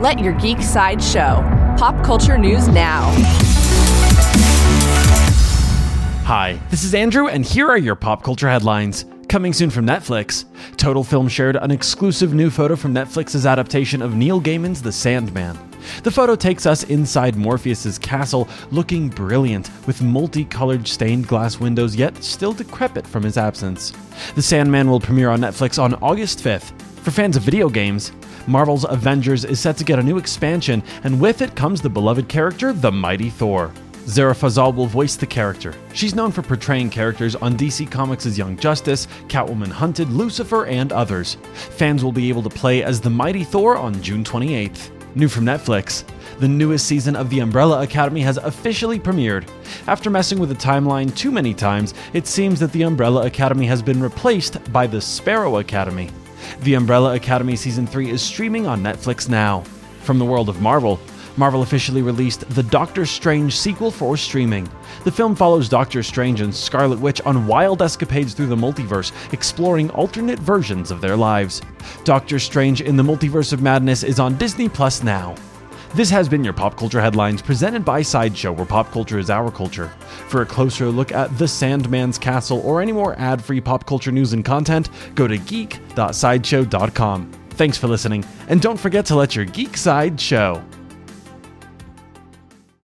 Let your geek side show. Pop culture news now. Hi, this is Andrew, and here are your pop culture headlines. Coming soon from Netflix, Total Film shared an exclusive new photo from Netflix's adaptation of Neil Gaiman's The Sandman. The photo takes us inside Morpheus's castle, looking brilliant, with multicolored stained glass windows, yet still decrepit from his absence. The Sandman will premiere on Netflix on August 5th. For fans of video games, Marvel's Avengers is set to get a new expansion, and with it comes the beloved character, the Mighty Thor. Zehra Fazal will voice the character. She's known for portraying characters on DC Comics' Young Justice, Catwoman Hunted, Lucifer, and others. Fans will be able to play as the Mighty Thor on June 28th. New from Netflix. The newest season of The Umbrella Academy has officially premiered. After messing with the timeline too many times, it seems that The Umbrella Academy has been replaced by The Sparrow Academy. The Umbrella Academy Season 3 is streaming on Netflix now. From the world of Marvel, Marvel officially released the Doctor Strange sequel for streaming. The film follows Doctor Strange and Scarlet Witch on wild escapades through the multiverse, exploring alternate versions of their lives. Doctor Strange in the Multiverse of Madness is on Disney Plus now. This has been your Pop Culture Headlines presented by Sideshow, where pop culture is our culture. For a closer look at The Sandman's Castle or any more ad free pop culture news and content, go to geek.sideshow.com. Thanks for listening, and don't forget to let your geek side show.